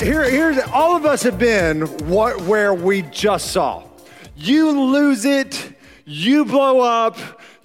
Here, here's all of us have been what, where we just saw. You lose it, you blow up,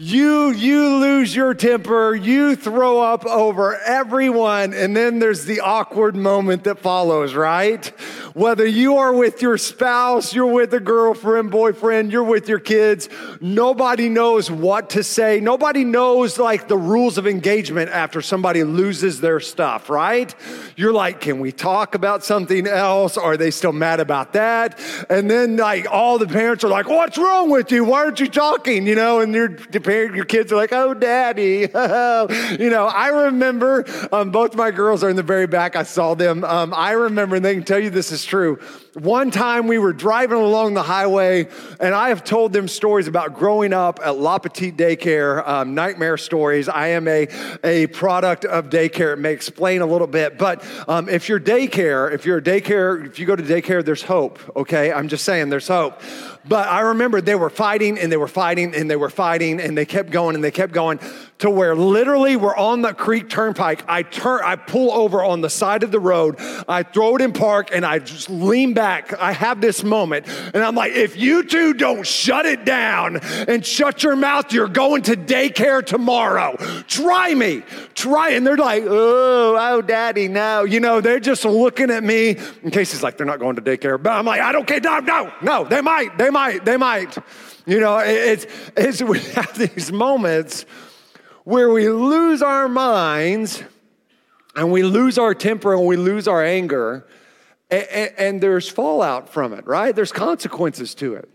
you you lose your temper, you throw up over everyone, and then there's the awkward moment that follows, right? Whether you are with your spouse, you're with a girlfriend, boyfriend, you're with your kids, nobody knows what to say. Nobody knows like the rules of engagement after somebody loses their stuff, right? You're like, can we talk about something else? Are they still mad about that? And then like all the parents are like, what's wrong with you? Why aren't you talking? You know, and your the parent, your kids are like, oh, daddy. you know, I remember um, both my girls are in the very back. I saw them. Um, I remember, and they can tell you this is true. One time we were driving along the highway, and I have told them stories about growing up at La Petite Daycare, um, nightmare stories. I am a, a product of daycare. It may explain a little bit, but um, if you're daycare, if you're a daycare, if you go to daycare, there's hope, okay? I'm just saying there's hope. But I remember they were fighting and they were fighting and they were fighting and they kept going and they kept going to where literally we're on the creek turnpike. I turn, I pull over on the side of the road. I throw it in park and I just lean back. I have this moment and I'm like, if you two don't shut it down and shut your mouth, you're going to daycare tomorrow. Try me, try. And they're like, oh, oh, daddy, no. You know, they're just looking at me in case he's like, they're not going to daycare. But I'm like, I don't care. No, no, no, they might, they might, they might. You know, it's, it's we have these moments where we lose our minds and we lose our temper and we lose our anger, and, and, there's fallout from it, right? There's consequences to it.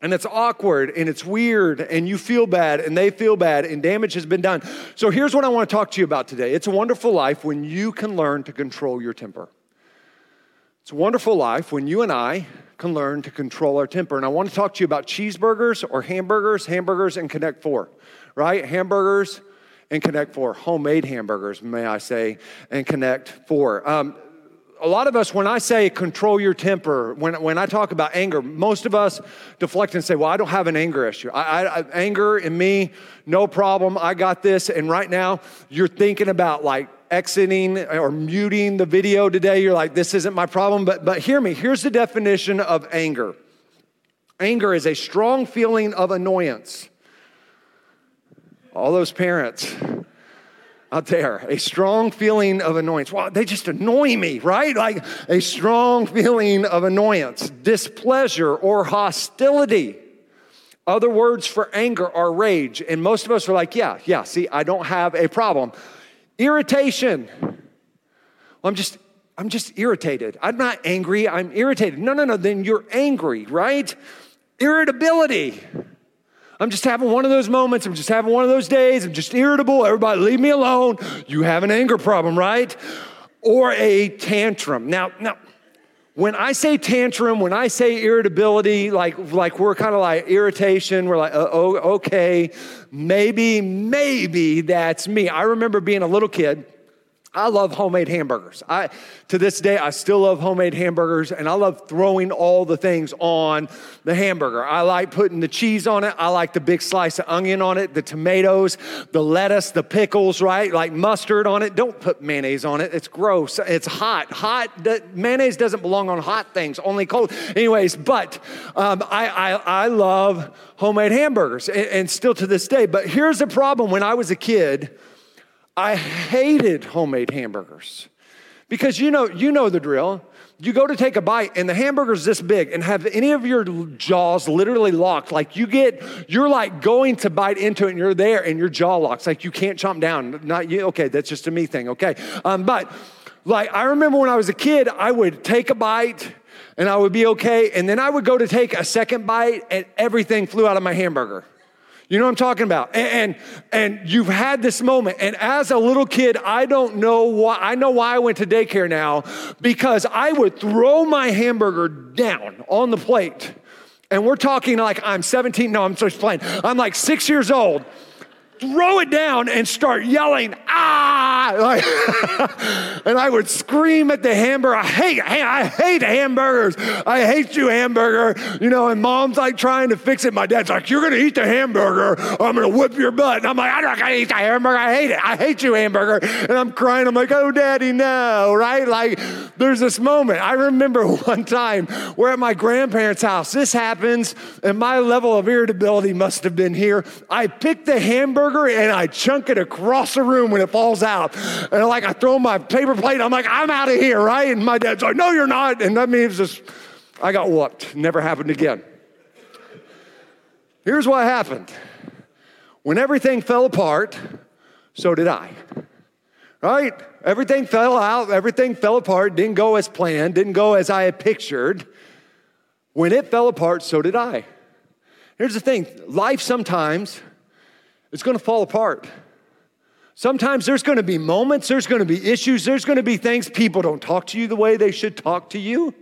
And it's awkward and it's weird, and you feel bad and they feel bad, and damage has been done. So, here's what I want to talk to you about today it's a wonderful life when you can learn to control your temper. It's a wonderful life when you and I can learn to control our temper. And I want to talk to you about cheeseburgers or hamburgers, hamburgers, and Connect Four right? Hamburgers and Connect Four, homemade hamburgers, may I say, and Connect Four. Um, a lot of us, when I say control your temper, when, when I talk about anger, most of us deflect and say, Well, I don't have an anger issue. I, I, anger in me, no problem. I got this. And right now, you're thinking about like exiting or muting the video today. You're like, This isn't my problem. But, but hear me. Here's the definition of anger anger is a strong feeling of annoyance all those parents out there, a strong feeling of annoyance. Well, they just annoy me, right? Like a strong feeling of annoyance, displeasure, or hostility. Other words for anger are rage. And most of us are like, yeah, yeah, see, I don't have a problem. Irritation. Well, I'm just I'm just irritated. I'm not angry, I'm irritated. No, no, no, then you're angry, right? Irritability. I'm just having one of those moments. I'm just having one of those days. I'm just irritable. Everybody, leave me alone. You have an anger problem, right? Or a tantrum. Now, now, when I say tantrum, when I say irritability, like, like we're kind of like irritation, we're like, uh, oh, okay, maybe, maybe that's me. I remember being a little kid I love homemade hamburgers. I to this day I still love homemade hamburgers and I love throwing all the things on the hamburger. I like putting the cheese on it. I like the big slice of onion on it, the tomatoes, the lettuce, the pickles, right? Like mustard on it. Don't put mayonnaise on it. It's gross. It's hot. Hot mayonnaise doesn't belong on hot things, only cold. Anyways, but um, I, I, I love homemade hamburgers and, and still to this day. But here's the problem when I was a kid, I hated homemade hamburgers because you know, you know the drill. You go to take a bite and the hamburger's this big and have any of your jaws literally locked. Like you get, you're like going to bite into it and you're there and your jaw locks. Like you can't chomp down. Not you. Okay, that's just a me thing. Okay. Um, but like I remember when I was a kid, I would take a bite and I would be okay. And then I would go to take a second bite and everything flew out of my hamburger. You know what I'm talking about? And, and, and you've had this moment. And as a little kid, I don't know why, I know why I went to daycare now because I would throw my hamburger down on the plate. And we're talking like I'm 17. No, I'm just playing. I'm like six years old throw it down and start yelling, ah! Like, and I would scream at the hamburger. I hate, I hate hamburgers. I hate you, hamburger. You know, and mom's like trying to fix it. My dad's like, you're gonna eat the hamburger, I'm gonna whip your butt. And I'm like, I'm not gonna eat the hamburger. I hate it. I hate you, hamburger. And I'm crying. I'm like, oh, daddy, no, right? Like, there's this moment. I remember one time we're at my grandparents' house. This happens, and my level of irritability must have been here. I picked the hamburger burger and I chunk it across the room when it falls out. And like I throw my paper plate, I'm like, I'm out of here, right? And my dad's like, no, you're not. And that means just, I got whooped. Never happened again. Here's what happened. When everything fell apart, so did I. Right? Everything fell out, everything fell apart, didn't go as planned, didn't go as I had pictured. When it fell apart, so did I. Here's the thing life sometimes it's going to fall apart. Sometimes there's going to be moments, there's going to be issues, there's going to be things people don't talk to you the way they should talk to you.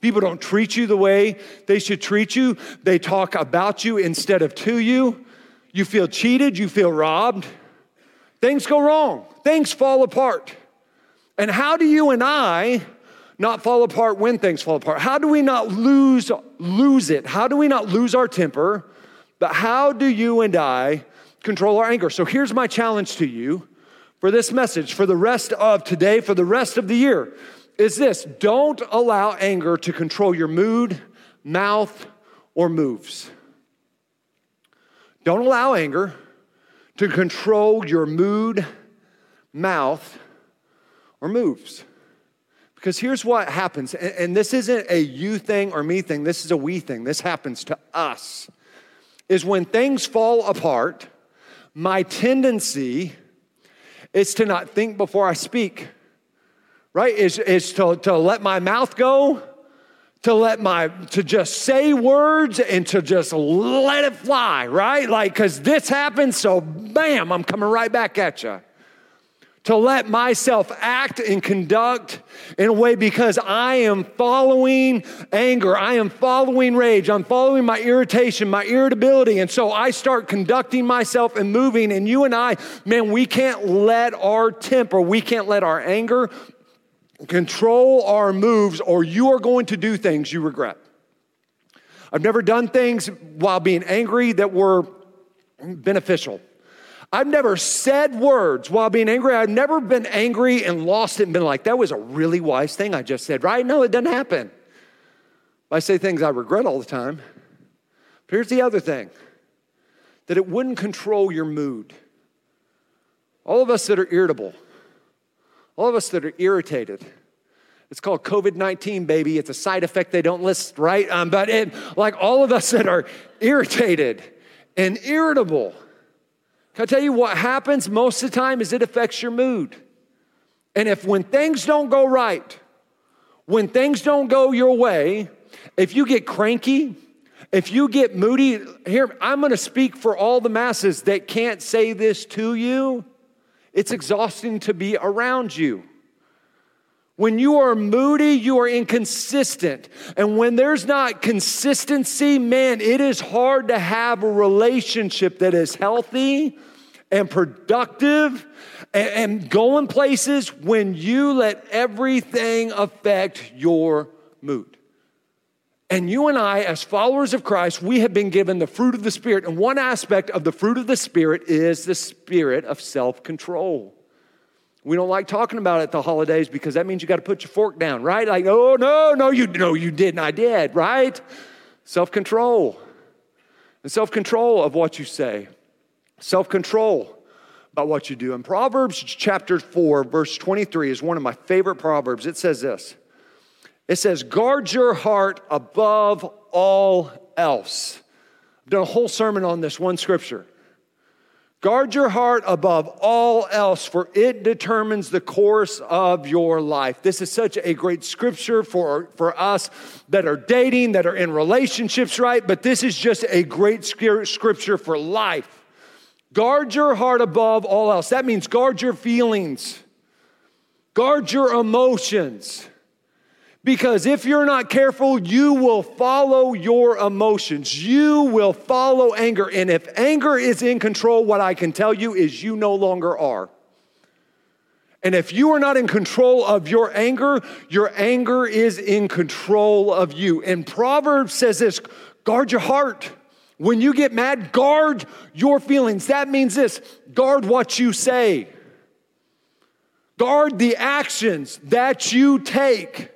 People don't treat you the way they should treat you. They talk about you instead of to you. You feel cheated, you feel robbed. Things go wrong, things fall apart. And how do you and I not fall apart when things fall apart? How do we not lose lose it? How do we not lose our temper? But how do you and I control our anger. So here's my challenge to you for this message, for the rest of today, for the rest of the year, is this don't allow anger to control your mood, mouth, or moves. Don't allow anger to control your mood, mouth, or moves. Because here's what happens, and this isn't a you thing or me thing, this is a we thing. This happens to us. Is when things fall apart, my tendency is to not think before I speak, right? Is, is to, to let my mouth go, to let my, to just say words and to just let it fly, right? Like, because this happened, so bam, I'm coming right back at you to let myself act and conduct in a way because I am following anger, I am following rage, I'm following my irritation, my irritability. And so I start conducting myself and moving. And you and I, man, we can't let our temper, we can't let our anger control our moves, or you are going to do things you regret. I've never done things while being angry that were beneficial. I've never said words while being angry. I've never been angry and lost it and been like, that was a really wise thing I just said, right? No, it doesn't happen. I say things I regret all the time. But here's the other thing that it wouldn't control your mood. All of us that are irritable, all of us that are irritated, it's called COVID 19, baby. It's a side effect they don't list, right? Um, but it, like all of us that are irritated and irritable, can I tell you what happens most of the time is it affects your mood. And if when things don't go right, when things don't go your way, if you get cranky, if you get moody, here, I'm gonna speak for all the masses that can't say this to you. It's exhausting to be around you. When you are moody, you are inconsistent. And when there's not consistency, man, it is hard to have a relationship that is healthy and productive and, and going places when you let everything affect your mood. And you and I, as followers of Christ, we have been given the fruit of the Spirit. And one aspect of the fruit of the Spirit is the spirit of self control. We don't like talking about it at the holidays because that means you got to put your fork down, right? Like, oh no, no, you no, you didn't, I did, right? Self-control. And self-control of what you say. Self-control about what you do. In Proverbs chapter 4, verse 23 is one of my favorite proverbs. It says this. It says, guard your heart above all else. I've done a whole sermon on this one scripture. Guard your heart above all else, for it determines the course of your life. This is such a great scripture for, for us that are dating, that are in relationships, right? But this is just a great scripture for life. Guard your heart above all else. That means guard your feelings, guard your emotions. Because if you're not careful, you will follow your emotions. You will follow anger. And if anger is in control, what I can tell you is you no longer are. And if you are not in control of your anger, your anger is in control of you. And Proverbs says this guard your heart. When you get mad, guard your feelings. That means this guard what you say, guard the actions that you take.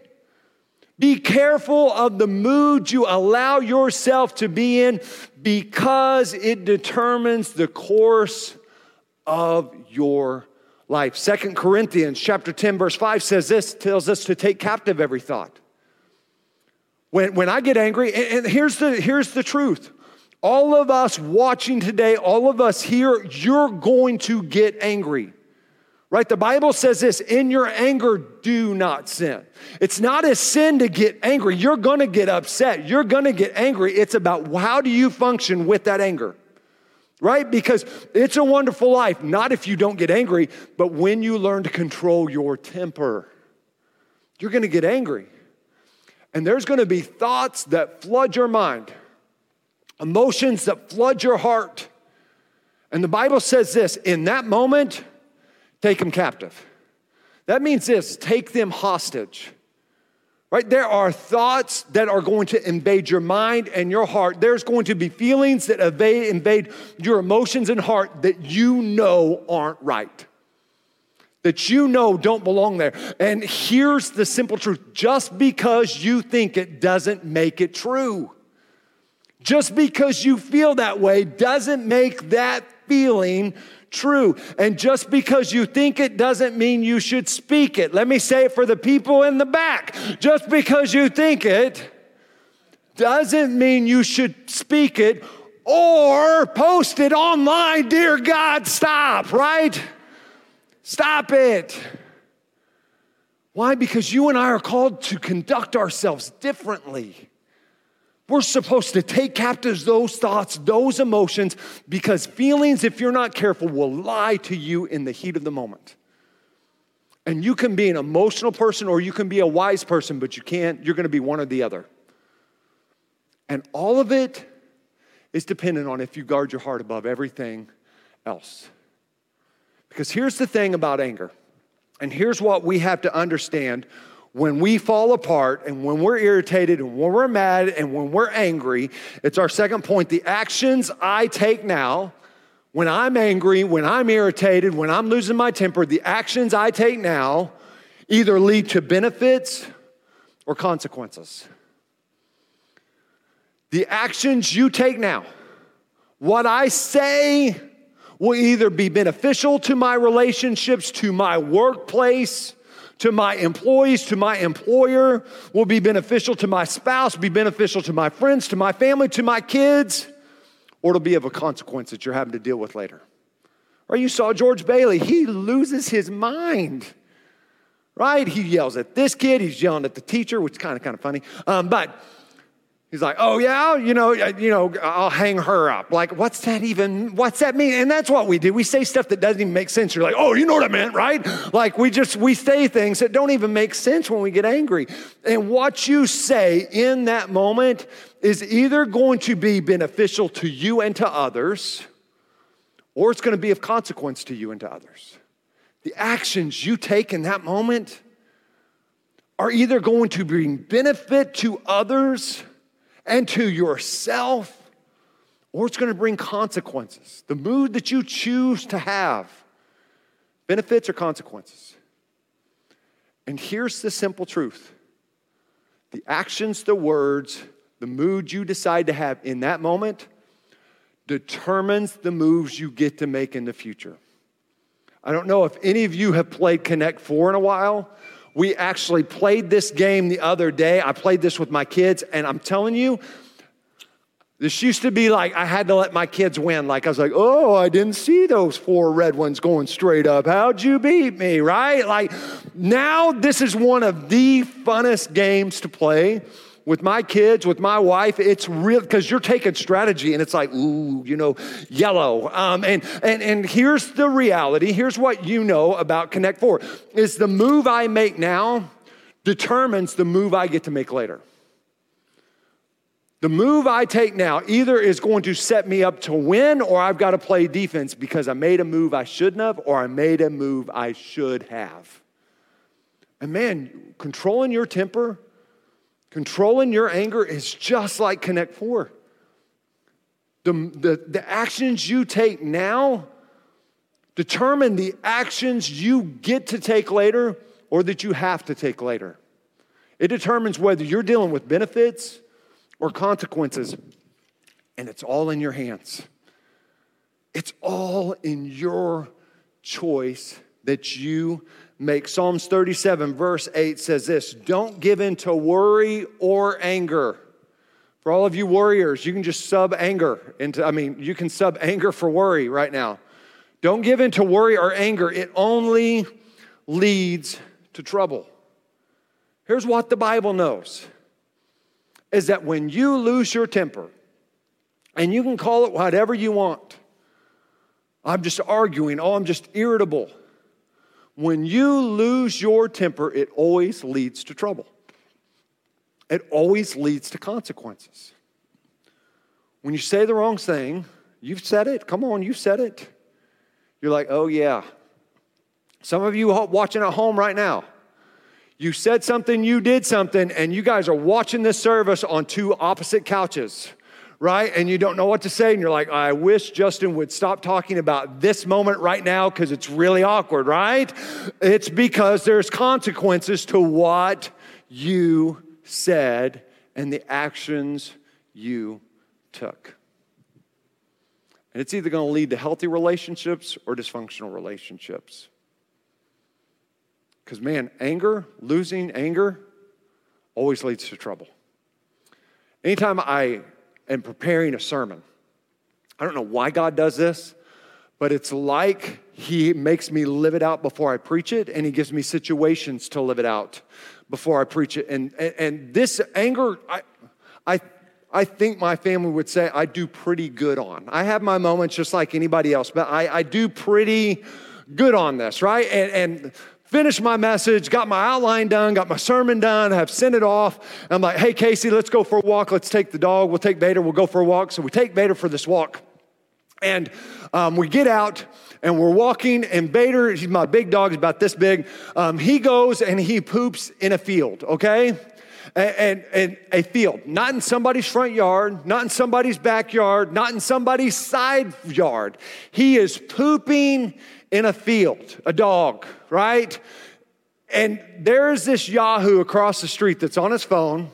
Be careful of the mood you allow yourself to be in because it determines the course of your life. Second Corinthians chapter 10 verse 5 says this tells us to take captive every thought. When, when I get angry, and, and here's the here's the truth. All of us watching today, all of us here, you're going to get angry. Right? The Bible says this in your anger, do not sin. It's not a sin to get angry. You're going to get upset. You're going to get angry. It's about how do you function with that anger? Right? Because it's a wonderful life, not if you don't get angry, but when you learn to control your temper. You're going to get angry. And there's going to be thoughts that flood your mind, emotions that flood your heart. And the Bible says this in that moment, take them captive. That means this take them hostage. Right? There are thoughts that are going to invade your mind and your heart. There's going to be feelings that invade, your emotions and heart that you know aren't right. That you know don't belong there. And here's the simple truth just because you think it doesn't make it true. Just because you feel that way doesn't make that feeling true. And just because you think it doesn't mean you should speak it. Let me say it for the people in the back. Just because you think it doesn't mean you should speak it or post it online. Dear God, stop, right? Stop it. Why? Because you and I are called to conduct ourselves differently. We're supposed to take captives those thoughts, those emotions, because feelings, if you're not careful, will lie to you in the heat of the moment. And you can be an emotional person or you can be a wise person, but you can't, you're gonna be one or the other. And all of it is dependent on if you guard your heart above everything else. Because here's the thing about anger, and here's what we have to understand when we fall apart and when we're irritated and when we're mad and when we're angry, it's our second point. The actions I take now, when I'm angry, when I'm irritated, when I'm losing my temper, the actions I take now either lead to benefits or consequences. The actions you take now, what I say will either be beneficial to my relationships, to my workplace, to my employees, to my employer, will be beneficial to my spouse, be beneficial to my friends, to my family, to my kids, or it'll be of a consequence that you're having to deal with later. Or you saw George Bailey, he loses his mind. Right? He yells at this kid, he's yelling at the teacher, which is kind of kind of funny. Um, but He's like, oh yeah, you know, you know, I'll hang her up. Like, what's that even? What's that mean? And that's what we do. We say stuff that doesn't even make sense. You're like, oh, you know what I meant, right? Like, we just we say things that don't even make sense when we get angry. And what you say in that moment is either going to be beneficial to you and to others, or it's going to be of consequence to you and to others. The actions you take in that moment are either going to bring benefit to others and to yourself, or it's going to bring consequences. The mood that you choose to have, benefits or consequences. And here's the simple truth the actions, the words, the mood you decide to have in that moment determines the moves you get to make in the future. I don't know if any of you have played Connect Four in a while. We actually played this game the other day. I played this with my kids, and I'm telling you, this used to be like I had to let my kids win. Like I was like, oh, I didn't see those four red ones going straight up. How'd you beat me? Right? Like now, this is one of the funnest games to play with my kids, with my wife, it's real because you're taking strategy and it's like, ooh, you know, yellow. Um, and, and, and here's the reality. Here's what you know about Connect Four is the move I make now determines the move I get to make later. The move I take now either is going to set me up to win or I've got to play defense because I made a move I shouldn't have or I made a move I should have. And man, controlling your temper, Controlling your anger is just like Connect Four. The, the, the actions you take now determine the actions you get to take later or that you have to take later. It determines whether you're dealing with benefits or consequences, and it's all in your hands. It's all in your choice that you make. Psalms 37, verse 8 says this Don't give in to worry or anger. For all of you warriors, you can just sub anger into, I mean, you can sub anger for worry right now. Don't give in to worry or anger, it only leads to trouble. Here's what the Bible knows is that when you lose your temper, and you can call it whatever you want, I'm just arguing, oh, I'm just irritable. When you lose your temper, it always leads to trouble. It always leads to consequences. When you say the wrong thing, you've said it. Come on, you've said it. You're like, oh, yeah. Some of you watching at home right now, you said something, you did something, and you guys are watching this service on two opposite couches right? And you don't know what to say, and you're like, I wish Justin would stop talking about this moment right now because it's really awkward, right? It's because there's consequences to what you said and the actions you took. And it's either going to lead to healthy relationships or dysfunctional relationships. Because, man, anger, losing anger, always leads to trouble. Anytime I and preparing a sermon. I don't know why God does this, but it's like He makes me live it out before I preach it, and He gives me situations to live it out before I preach it. And, and, and this anger, I, I, I think my family would say I do pretty good on. I have my moments just like anybody else, but I, I do pretty good on this, right? And, and finished my message, got my outline done, got my sermon done, I've sent it off. I'm like, hey, Casey, let's go for a walk. Let's take the dog. We'll take Vader. We'll go for a walk. So we take Vader for this walk. And um, we get out and we're walking, and Vader, he's my big dog, he's about this big. Um, he goes and he poops in a field, okay? And, and, and, a field, not in somebody's front yard, not in somebody's backyard, not in somebody's side yard. He is pooping in a field, a dog, right? And there's this Yahoo across the street that's on his phone,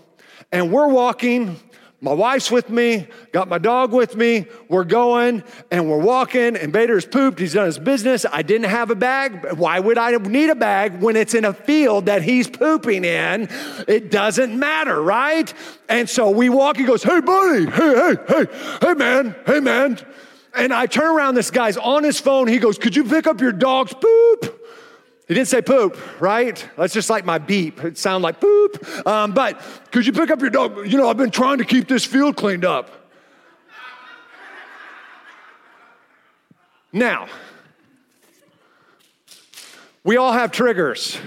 and we're walking. My wife's with me, got my dog with me. We're going and we're walking, and Vader's pooped. He's done his business. I didn't have a bag. Why would I need a bag when it's in a field that he's pooping in? It doesn't matter, right? And so we walk. He goes, Hey, buddy. Hey, hey, hey, hey, man. Hey, man. And I turn around, this guy's on his phone. He goes, Could you pick up your dog's poop? He didn't say poop, right? That's just like my beep. It sounded like poop. Um, but could you pick up your dog? You know, I've been trying to keep this field cleaned up. Now, we all have triggers,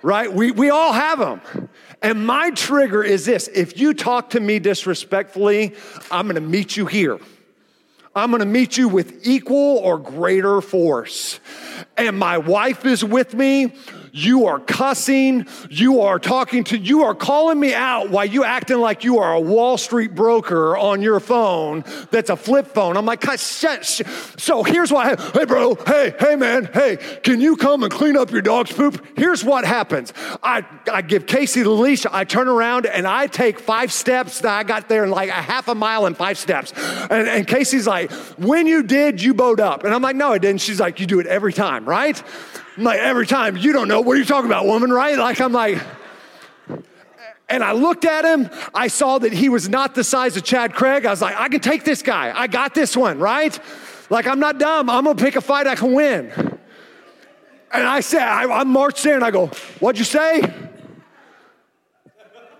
right? We, we all have them. And my trigger is this if you talk to me disrespectfully, I'm gonna meet you here. I'm gonna meet you with equal or greater force. And my wife is with me. You are cussing. You are talking to, you are calling me out while you acting like you are a Wall Street broker on your phone that's a flip phone. I'm like, shit. so here's what, hey, bro, hey, hey, man, hey, can you come and clean up your dog's poop? Here's what happens. I, I give Casey the leash. I turn around and I take five steps. I got there in like a half a mile and five steps. And, and Casey's like, when you did, you bowed up. And I'm like, no, I didn't. She's like, you do it every time, right? I'm like, every time, you don't know. What are you talking about, woman, right? Like, I'm like, and I looked at him. I saw that he was not the size of Chad Craig. I was like, I can take this guy. I got this one, right? Like, I'm not dumb. I'm gonna pick a fight I can win. And I said, I, I marched and I go, What'd you say?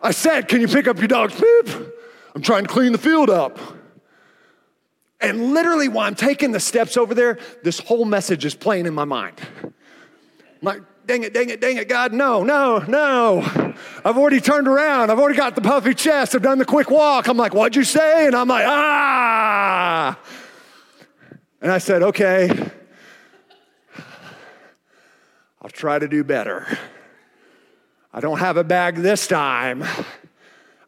I said, Can you pick up your dog's poop? I'm trying to clean the field up. And literally, while I'm taking the steps over there, this whole message is playing in my mind. I'm like, dang it, dang it, dang it, God, no, no, no. I've already turned around. I've already got the puffy chest. I've done the quick walk. I'm like, what'd you say? And I'm like, ah. And I said, okay, I'll try to do better. I don't have a bag this time.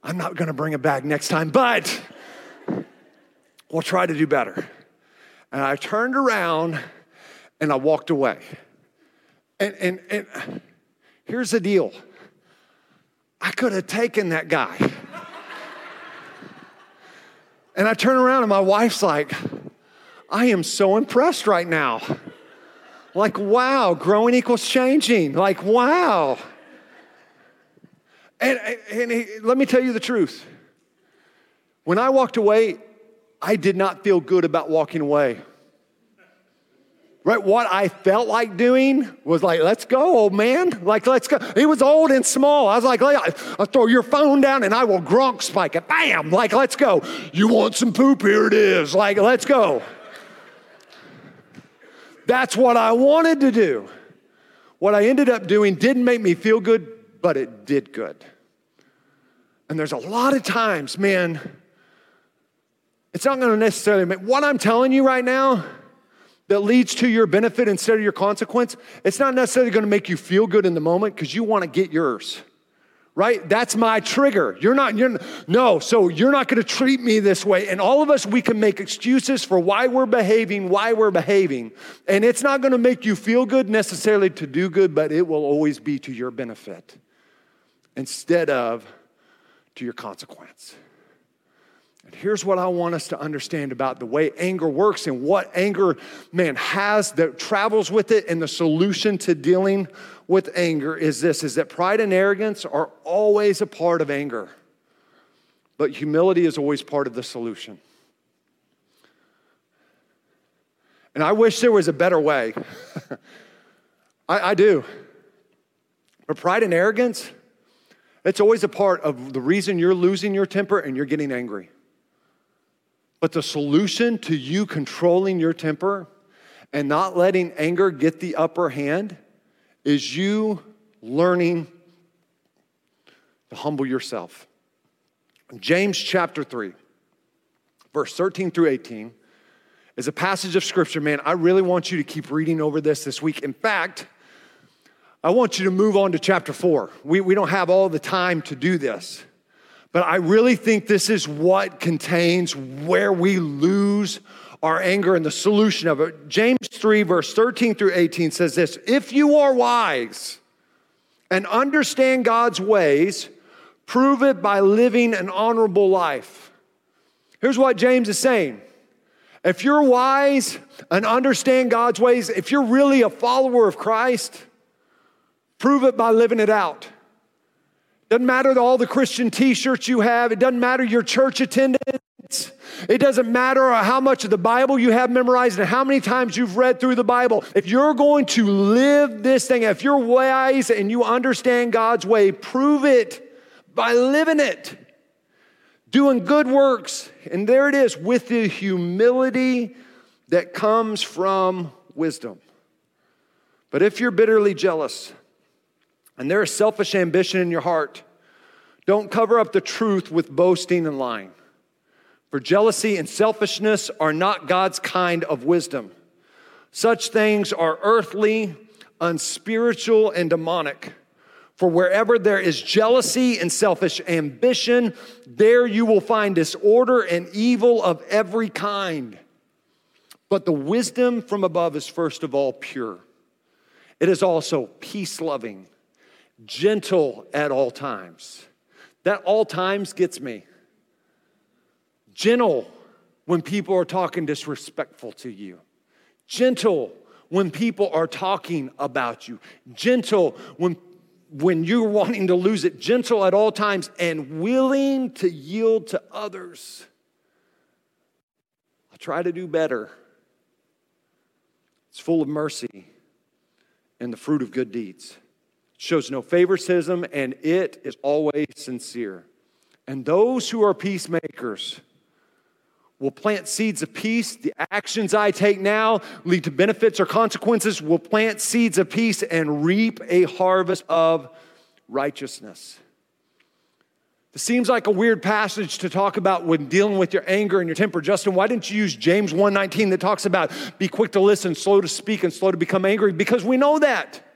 I'm not going to bring a bag next time, but we'll try to do better. And I turned around and I walked away. And, and, and here's the deal I could have taken that guy. and I turn around and my wife's like, I am so impressed right now. Like, wow, growing equals changing. Like, wow. And, and, and let me tell you the truth. When I walked away, I did not feel good about walking away. Right? What I felt like doing was like, let's go, old man. Like, let's go. He was old and small. I was like, I'll throw your phone down and I will Gronk spike it. Bam! Like, let's go. You want some poop? Here it is. Like, let's go. That's what I wanted to do. What I ended up doing didn't make me feel good, but it did good. And there's a lot of times, man, it's not to necessarily make what I'm telling you right now that leads to your benefit instead of your consequence, it's not necessarily going to make you feel good in the moment because you want to get yours. Right? That's my trigger. You're not, you're no, so you're not going to treat me this way. And all of us, we can make excuses for why we're behaving, why we're behaving. And it's not going to make you feel good necessarily to do good, but it will always be to your benefit instead of to your consequence. Here's what I want us to understand about the way anger works and what anger, man, has that travels with it. And the solution to dealing with anger is this is that pride and arrogance are always a part of anger, but humility is always part of the solution. And I wish there was a better way. I, I do. But pride and arrogance, it's always a part of the reason you're losing your temper and you're getting angry. But the solution to you controlling your temper and not letting anger get the upper hand is you learning to humble yourself. James chapter 3, verse 13 through 18, is a passage of scripture, man. I really want you to keep reading over this this week. In fact, I want you to move on to chapter 4. We, we don't have all the time to do this. But I really think this is what contains where we lose our anger and the solution of it. James 3, verse 13 through 18 says this If you are wise and understand God's ways, prove it by living an honorable life. Here's what James is saying. If you're wise and understand God's ways, if you're really a follower of Christ, prove it by living it out. Doesn't matter all the Christian t shirts you have, it doesn't matter your church attendance. It doesn't matter how much of the Bible you have memorized and how many times you've read through the Bible. If you're going to live this thing, if you're wise and you understand God's way, prove it by living it, doing good works. And there it is with the humility that comes from wisdom. But if you're bitterly jealous, and there is selfish ambition in your heart, don't cover up the truth with boasting and lying. For jealousy and selfishness are not God's kind of wisdom. Such things are earthly, unspiritual, and demonic. For wherever there is jealousy and selfish ambition, there you will find disorder and evil of every kind. But the wisdom from above is first of all pure. It is also peace loving, gentle at all times. That all times gets me gentle when people are talking disrespectful to you, gentle when people are talking about you, gentle when when you're wanting to lose it, gentle at all times and willing to yield to others. I'll try to do better. It's full of mercy and the fruit of good deeds. Shows no favoritism and it is always sincere. And those who are peacemakers, will plant seeds of peace. The actions I take now lead to benefits or consequences. Will plant seeds of peace and reap a harvest of righteousness. This seems like a weird passage to talk about when dealing with your anger and your temper. Justin, why didn't you use James 1:19 that talks about be quick to listen, slow to speak and slow to become angry? Because we know that.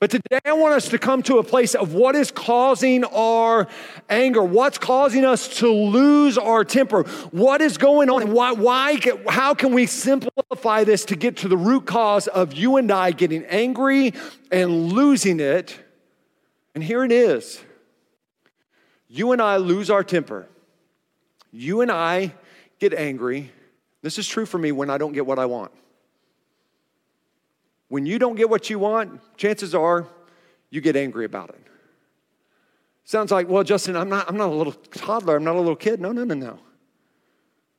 But today I want us to come to a place of what is causing our anger, what's causing us to lose our temper, what is going on, why, why, how can we simplify this to get to the root cause of you and I getting angry and losing it? And here it is. You and I lose our temper. You and I get angry. This is true for me when I don't get what I want. When you don't get what you want, chances are you get angry about it. Sounds like, well, Justin, I'm not, I'm not a little toddler. I'm not a little kid. No, no, no, no.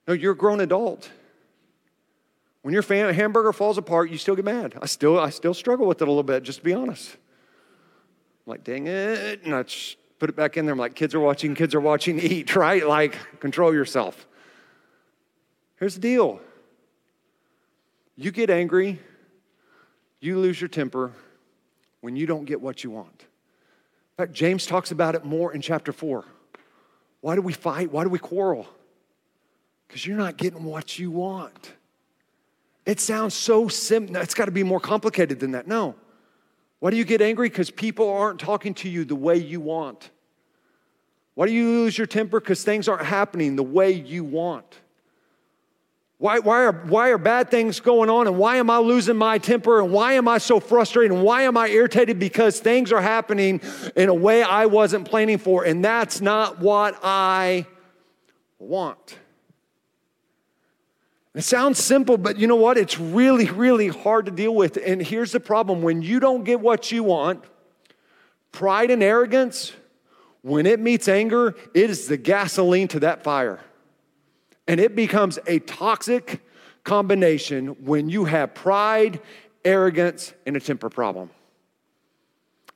No, you're a grown adult. When your fam- hamburger falls apart, you still get mad. I still, I still struggle with it a little bit, just to be honest. I'm like, dang it. And I put it back in there. I'm like, kids are watching, kids are watching, eat, right? Like, control yourself. Here's the deal you get angry, you lose your temper when you don't get what you want. In fact, James talks about it more in chapter 4. Why do we fight? Why do we quarrel? Because you're not getting what you want. It sounds so simple. It's got to be more complicated than that. No. Why do you get angry? Because people aren't talking to you the way you want. Why do you lose your temper? Because things aren't happening the way you want. Why, why, are, why are bad things going on? And why am I losing my temper? And why am I so frustrated? And why am I irritated? Because things are happening in a way I wasn't planning for. And that's not what I want. It sounds simple, but you know what? It's really, really hard to deal with. And here's the problem when you don't get what you want, pride and arrogance, when it meets anger, it is the gasoline to that fire. And it becomes a toxic combination when you have pride, arrogance, and a temper problem.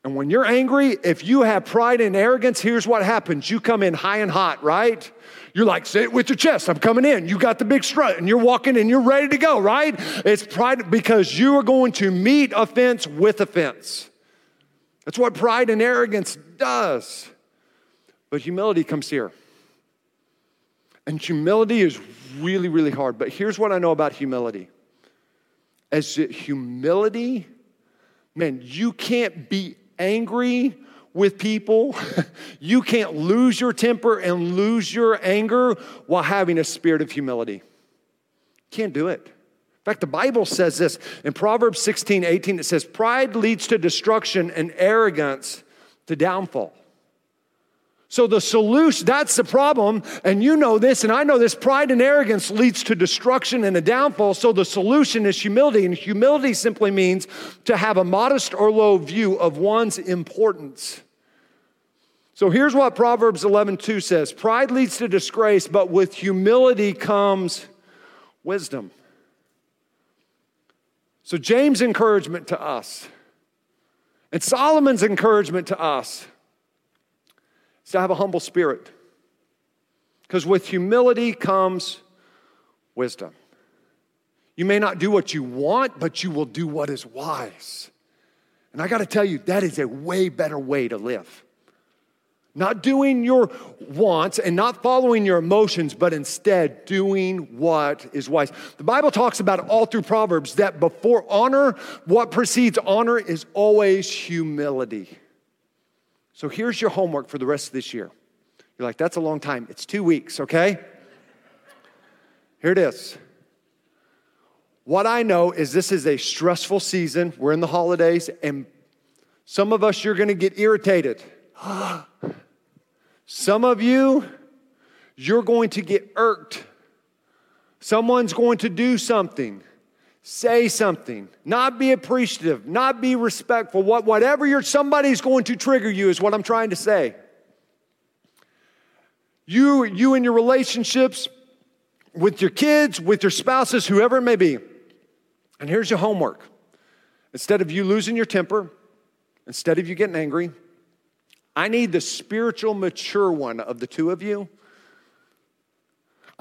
And when you're angry, if you have pride and arrogance, here's what happens. You come in high and hot, right? You're like, sit with your chest. I'm coming in. You got the big strut and you're walking and you're ready to go, right? It's pride because you are going to meet offense with offense. That's what pride and arrogance does. But humility comes here. And humility is really, really hard. But here's what I know about humility as humility, man, you can't be angry with people. you can't lose your temper and lose your anger while having a spirit of humility. Can't do it. In fact, the Bible says this in Proverbs 16, 18, it says, Pride leads to destruction and arrogance to downfall. So the solution, that's the problem. And you know this, and I know this pride and arrogance leads to destruction and a downfall. So the solution is humility. And humility simply means to have a modest or low view of one's importance. So here's what Proverbs 11 2 says Pride leads to disgrace, but with humility comes wisdom. So, James' encouragement to us, and Solomon's encouragement to us is to have a humble spirit. Because with humility comes wisdom. You may not do what you want, but you will do what is wise. And I got to tell you, that is a way better way to live. Not doing your wants and not following your emotions, but instead doing what is wise. The Bible talks about all through Proverbs that before honor, what precedes honor is always humility. So here's your homework for the rest of this year. You're like, that's a long time. It's two weeks, okay? Here it is. What I know is this is a stressful season. We're in the holidays, and some of us, you're gonna get irritated. Some of you, you're going to get irked. Someone's going to do something, say something, not be appreciative, not be respectful. What, whatever you're, somebody's going to trigger you, is what I'm trying to say. You, you and your relationships with your kids, with your spouses, whoever it may be. And here's your homework. Instead of you losing your temper, instead of you getting angry, I need the spiritual mature one of the two of you.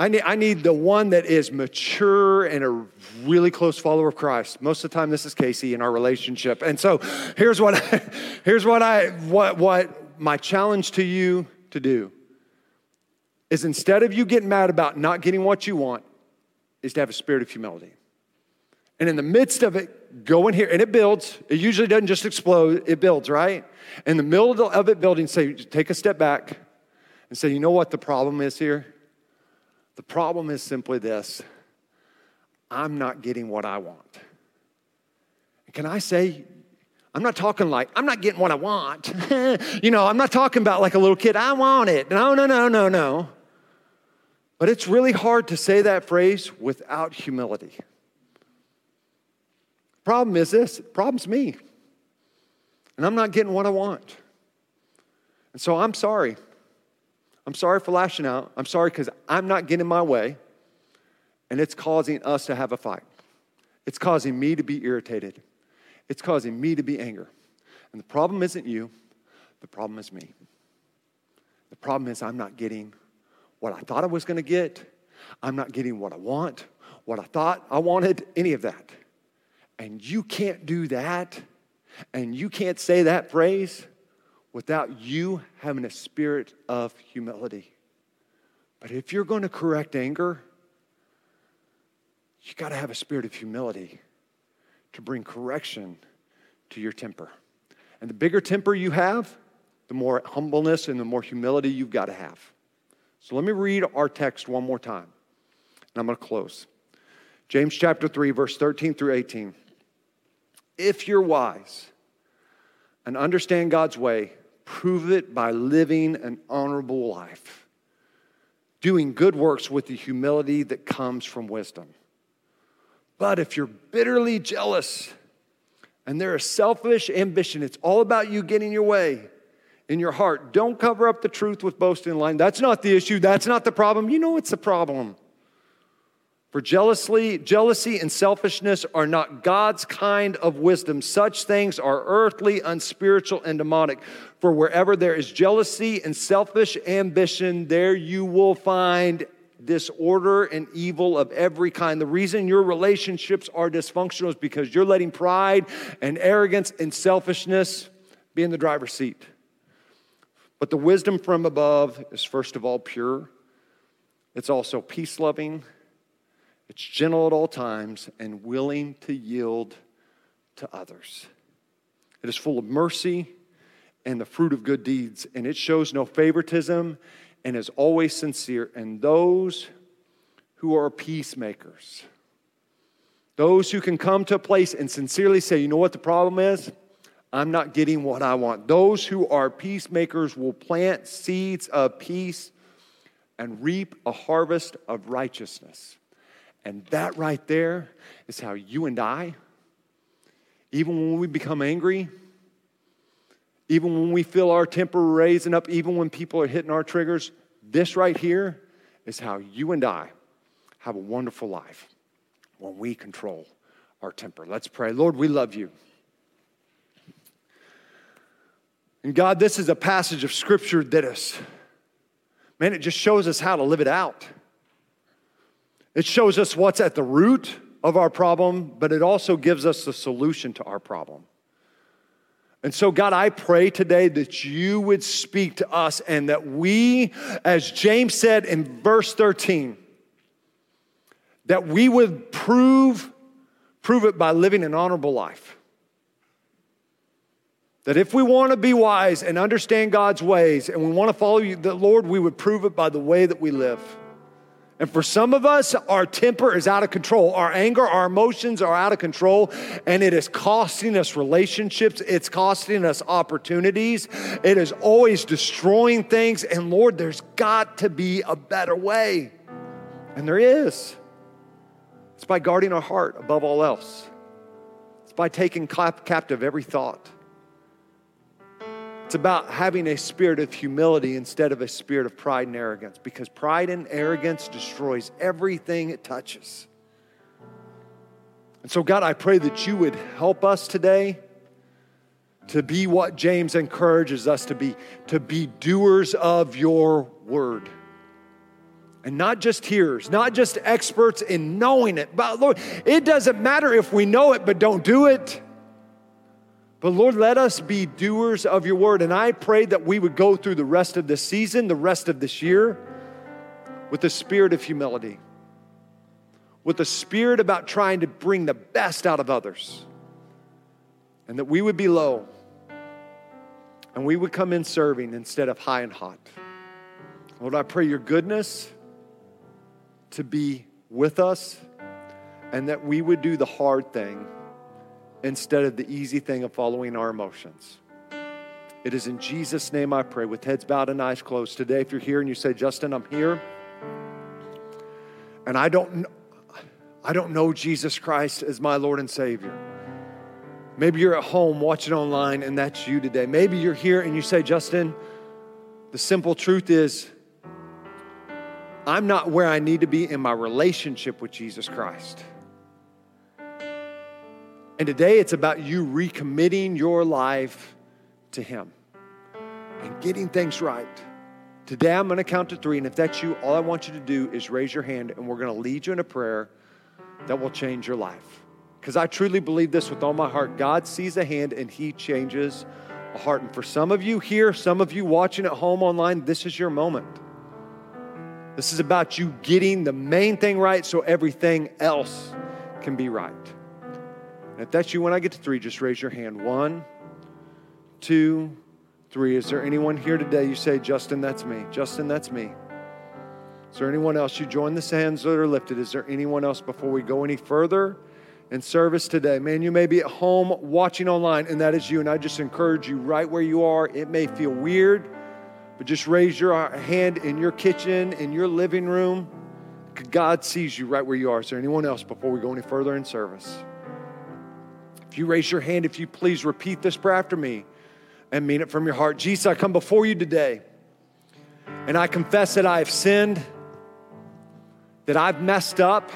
I need, I need the one that is mature and a really close follower of Christ. Most of the time, this is Casey in our relationship. And so here's what I, here's what I what what my challenge to you to do is instead of you getting mad about not getting what you want, is to have a spirit of humility. And in the midst of it, go in here, and it builds. It usually doesn't just explode, it builds, right? In the middle of it building, say, take a step back and say, you know what the problem is here? The problem is simply this I'm not getting what I want. Can I say, I'm not talking like, I'm not getting what I want. you know, I'm not talking about like a little kid, I want it. No, no, no, no, no. But it's really hard to say that phrase without humility. Problem is this problem's me. And I'm not getting what I want. And so I'm sorry. I'm sorry for lashing out. I'm sorry because I'm not getting my way. And it's causing us to have a fight. It's causing me to be irritated. It's causing me to be angry. And the problem isn't you, the problem is me. The problem is I'm not getting what I thought I was going to get. I'm not getting what I want, what I thought I wanted, any of that. And you can't do that, and you can't say that phrase without you having a spirit of humility. But if you're going to correct anger, you got to have a spirit of humility to bring correction to your temper. And the bigger temper you have, the more humbleness and the more humility you've got to have. So let me read our text one more time, and I'm going to close. James chapter 3, verse 13 through 18. If you're wise and understand God's way, prove it by living an honorable life, doing good works with the humility that comes from wisdom. But if you're bitterly jealous and there is selfish ambition, it's all about you getting your way in your heart. Don't cover up the truth with boasting and lying. That's not the issue. That's not the problem. You know it's the problem. For jealously, jealousy and selfishness are not God's kind of wisdom. Such things are earthly, unspiritual, and demonic. For wherever there is jealousy and selfish ambition, there you will find disorder and evil of every kind. The reason your relationships are dysfunctional is because you're letting pride and arrogance and selfishness be in the driver's seat. But the wisdom from above is first of all pure, it's also peace loving, it's gentle at all times, and willing to yield to others. It is full of mercy and the fruit of good deeds, and it shows no favoritism and is always sincere. And those who are peacemakers, those who can come to a place and sincerely say, you know what the problem is? I'm not getting what I want. Those who are peacemakers will plant seeds of peace and reap a harvest of righteousness. And that right there is how you and I, even when we become angry, even when we feel our temper raising up, even when people are hitting our triggers, this right here is how you and I have a wonderful life when we control our temper. Let's pray. Lord, we love you. And God, this is a passage of scripture that is, man, it just shows us how to live it out. It shows us what's at the root of our problem, but it also gives us the solution to our problem. And so, God, I pray today that you would speak to us and that we, as James said in verse 13, that we would prove, prove it by living an honorable life. That if we want to be wise and understand God's ways and we want to follow you, the Lord, we would prove it by the way that we live. And for some of us, our temper is out of control. Our anger, our emotions are out of control, and it is costing us relationships. It's costing us opportunities. It is always destroying things. And Lord, there's got to be a better way. And there is. It's by guarding our heart above all else, it's by taking captive every thought. It's about having a spirit of humility instead of a spirit of pride and arrogance because pride and arrogance destroys everything it touches. And so, God, I pray that you would help us today to be what James encourages us to be, to be doers of your word. And not just hearers, not just experts in knowing it. But Lord, it doesn't matter if we know it but don't do it. But Lord, let us be doers of your word. And I pray that we would go through the rest of this season, the rest of this year, with the spirit of humility, with the spirit about trying to bring the best out of others. And that we would be low and we would come in serving instead of high and hot. Lord, I pray your goodness to be with us and that we would do the hard thing instead of the easy thing of following our emotions. It is in Jesus' name I pray, with heads bowed and eyes closed. Today, if you're here and you say, Justin, I'm here, and I don't, I don't know Jesus Christ as my Lord and Savior. Maybe you're at home watching online and that's you today. Maybe you're here and you say, Justin, the simple truth is, I'm not where I need to be in my relationship with Jesus Christ. And today it's about you recommitting your life to Him and getting things right. Today I'm going to count to three, and if that's you, all I want you to do is raise your hand, and we're going to lead you in a prayer that will change your life. Because I truly believe this with all my heart. God sees a hand and He changes a heart. And for some of you here, some of you watching at home online, this is your moment. This is about you getting the main thing right so everything else can be right. And if that's you, when I get to three, just raise your hand. One, two, three. Is there anyone here today you say, Justin, that's me? Justin, that's me. Is there anyone else? You join the hands that are lifted. Is there anyone else before we go any further in service today? Man, you may be at home watching online, and that is you. And I just encourage you right where you are. It may feel weird, but just raise your hand in your kitchen, in your living room. God sees you right where you are. Is there anyone else before we go any further in service? If you raise your hand, if you please repeat this prayer after me and mean it from your heart. Jesus, I come before you today and I confess that I have sinned, that I've messed up,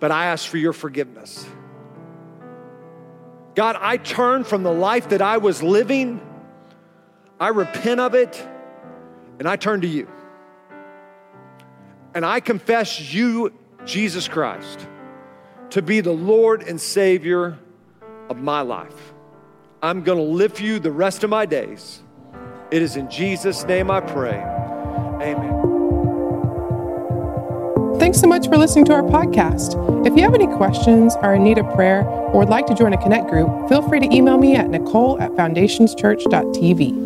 but I ask for your forgiveness. God, I turn from the life that I was living, I repent of it, and I turn to you. And I confess you, Jesus Christ to be the Lord and Savior of my life. I'm going to live for you the rest of my days. It is in Jesus' name I pray. Amen. Thanks so much for listening to our podcast. If you have any questions, are in need of prayer, or would like to join a Connect group, feel free to email me at nicole at foundationschurch.tv.